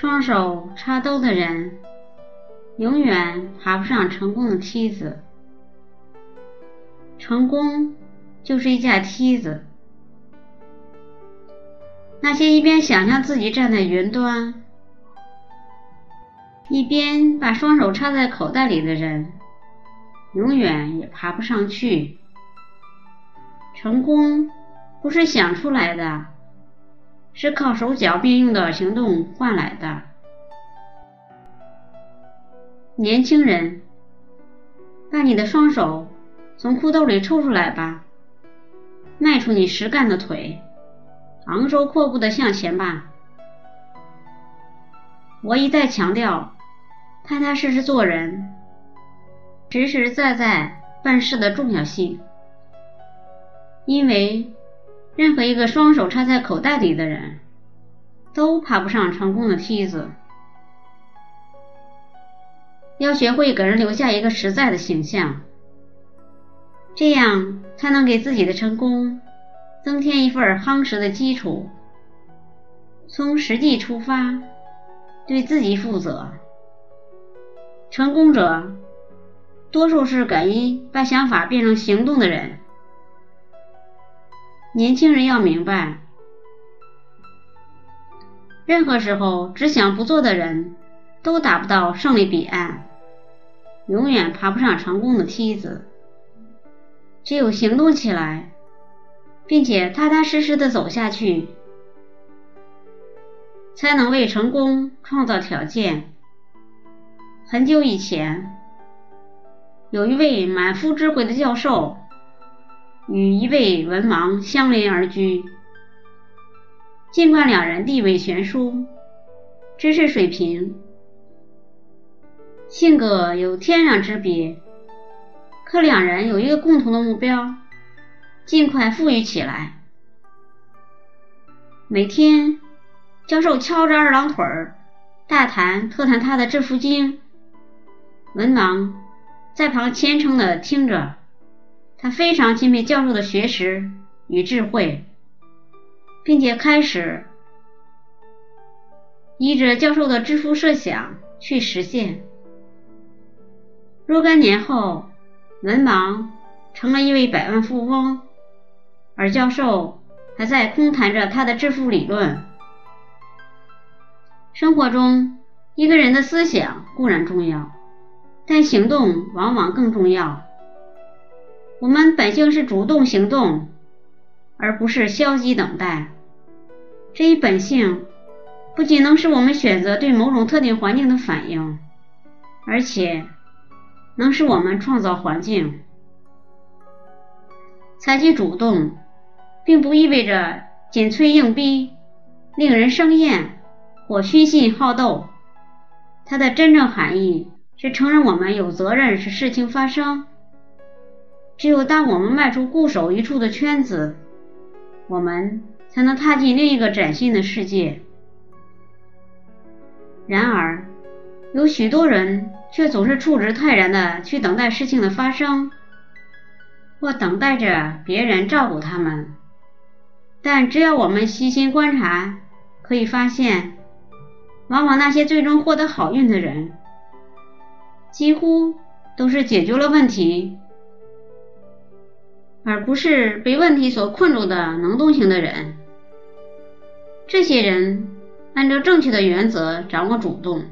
双手插兜的人，永远爬不上成功的梯子。成功就是一架梯子。那些一边想象自己站在云端，一边把双手插在口袋里的人，永远也爬不上去。成功不是想出来的。是靠手脚并用的行动换来的。年轻人，把你的双手从裤兜里抽出来吧，迈出你实干的腿，昂首阔步的向前吧。我一再强调，踏踏实实做人，实实在在办事的重要性，因为。任何一个双手插在口袋里的人，都爬不上成功的梯子。要学会给人留下一个实在的形象，这样才能给自己的成功增添一份夯实的基础。从实际出发，对自己负责。成功者多数是敢于把想法变成行动的人。年轻人要明白，任何时候只想不做的人，都达不到胜利彼岸，永远爬不上成功的梯子。只有行动起来，并且踏踏实实的走下去，才能为成功创造条件。很久以前，有一位满腹智慧的教授。与一位文盲相邻而居，尽管两人地位悬殊，知识水平、性格有天壤之别，可两人有一个共同的目标：尽快富裕起来。每天，教授翘着二郎腿儿，大谈特谈他的《致富经》，文盲在旁虔诚的听着。他非常钦佩教授的学识与智慧，并且开始依着教授的致富设想去实现。若干年后，文盲成了一位百万富翁，而教授还在空谈着他的致富理论。生活中，一个人的思想固然重要，但行动往往更重要。我们本性是主动行动，而不是消极等待。这一本性不仅能使我们选择对某种特定环境的反应，而且能使我们创造环境。采取主动，并不意味着紧催硬逼、令人生厌或虚心好斗。它的真正含义是承认我们有责任使事情发生。只有当我们迈出固守一处的圈子，我们才能踏进另一个崭新的世界。然而，有许多人却总是处之泰然的去等待事情的发生，或等待着别人照顾他们。但只要我们细心观察，可以发现，往往那些最终获得好运的人，几乎都是解决了问题。而不是被问题所困住的能动性的人。这些人按照正确的原则掌握主动，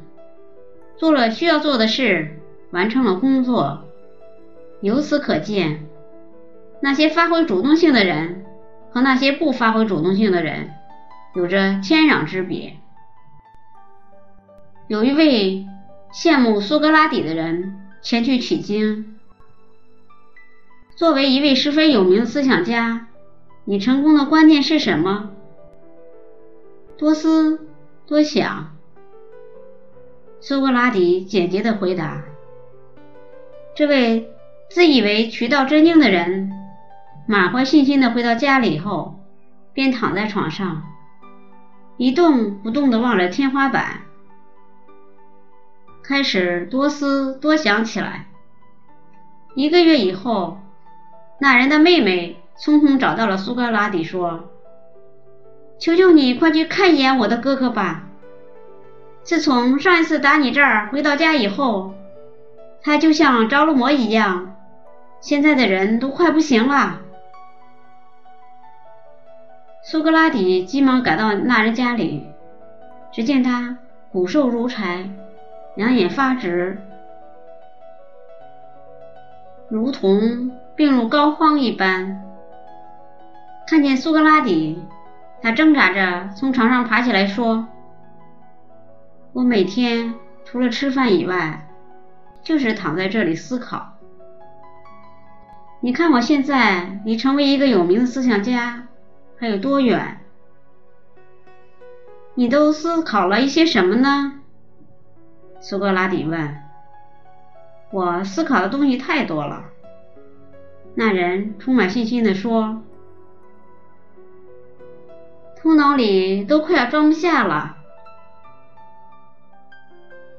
做了需要做的事，完成了工作。由此可见，那些发挥主动性的人和那些不发挥主动性的人有着天壤之别。有一位羡慕苏格拉底的人前去取经。作为一位十分有名的思想家，你成功的关键是什么？多思多想。苏格拉底简洁的回答。这位自以为渠道真经的人，满怀信心的回到家里后，便躺在床上，一动不动的望着天花板，开始多思多想起来。一个月以后。那人的妹妹匆匆找到了苏格拉底，说：“求求你快去看一眼我的哥哥吧。”自从上一次打你这儿回到家以后，他就像着了魔一样，现在的人都快不行了。苏格拉底急忙赶到那人家里，只见他骨瘦如柴，两眼发直，如同病入膏肓一般。看见苏格拉底，他挣扎着从床上爬起来说：“我每天除了吃饭以外，就是躺在这里思考。你看我现在离成为一个有名的思想家。”还有多远？你都思考了一些什么呢？苏格拉底问。我思考的东西太多了。那人充满信心地说。头脑里都快要装不下了。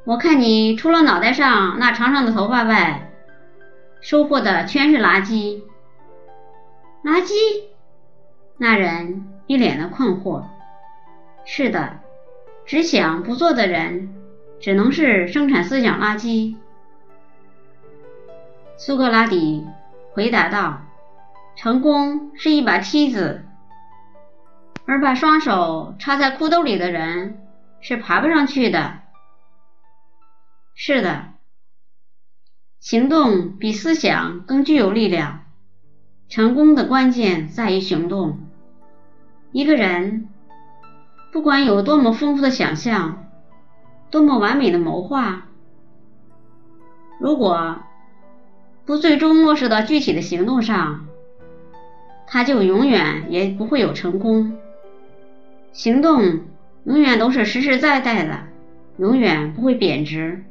我看你除了脑袋上那长长的头发外，收获的全是垃圾。垃圾？那人一脸的困惑。是的，只想不做的人，只能是生产思想垃圾。苏格拉底回答道：“成功是一把梯子，而把双手插在裤兜里的人是爬不上去的。”是的，行动比思想更具有力量。成功的关键在于行动。一个人不管有多么丰富的想象，多么完美的谋划，如果不最终落实到具体的行动上，他就永远也不会有成功。行动永远都是实实在在的，永远不会贬值。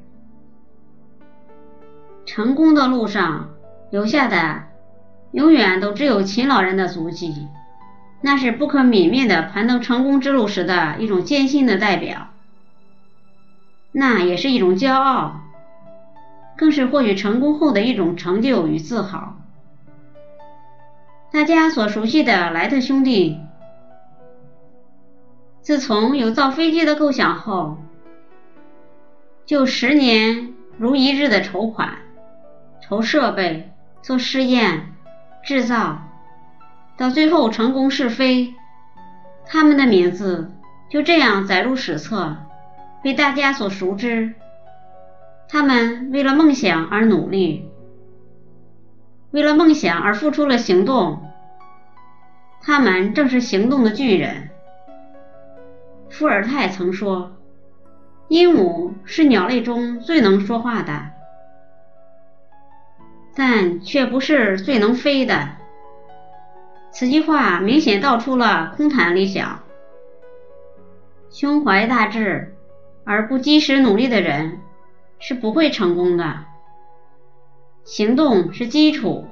成功的路上留下的，永远都只有勤劳人的足迹。那是不可泯灭的攀登成功之路时的一种艰辛的代表，那也是一种骄傲，更是获取成功后的一种成就与自豪。大家所熟悉的莱特兄弟，自从有造飞机的构想后，就十年如一日的筹款、筹设备、做试验、制造。到最后成功试飞，他们的名字就这样载入史册，被大家所熟知。他们为了梦想而努力，为了梦想而付出了行动。他们正是行动的巨人。伏尔泰曾说：“鹦鹉是鸟类中最能说话的，但却不是最能飞的。”此句话明显道出了空谈理想。胸怀大志而不及时努力的人是不会成功的。行动是基础，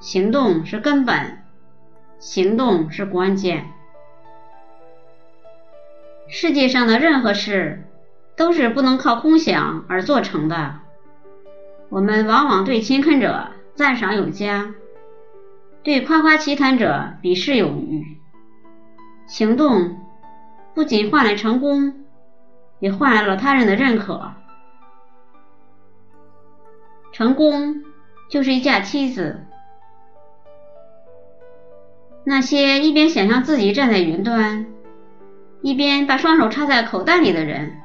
行动是根本，行动是关键。世界上的任何事都是不能靠空想而做成的。我们往往对勤恳者赞赏有加。对夸夸其谈者鄙视有余。行动不仅换来成功，也换来了他人的认可。成功就是一架梯子。那些一边想象自己站在云端，一边把双手插在口袋里的人，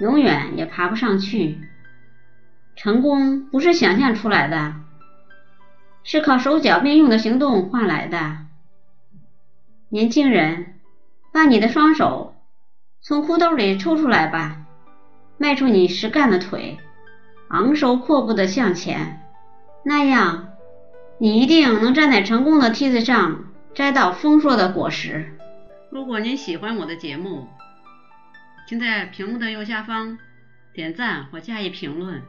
永远也爬不上去。成功不是想象出来的。是靠手脚并用的行动换来的。年轻人，把你的双手从裤兜里抽出来吧，迈出你实干的腿，昂首阔步的向前，那样你一定能站在成功的梯子上，摘到丰硕的果实。如果您喜欢我的节目，请在屏幕的右下方点赞或加以评论。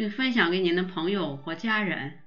并分享给您的朋友或家人。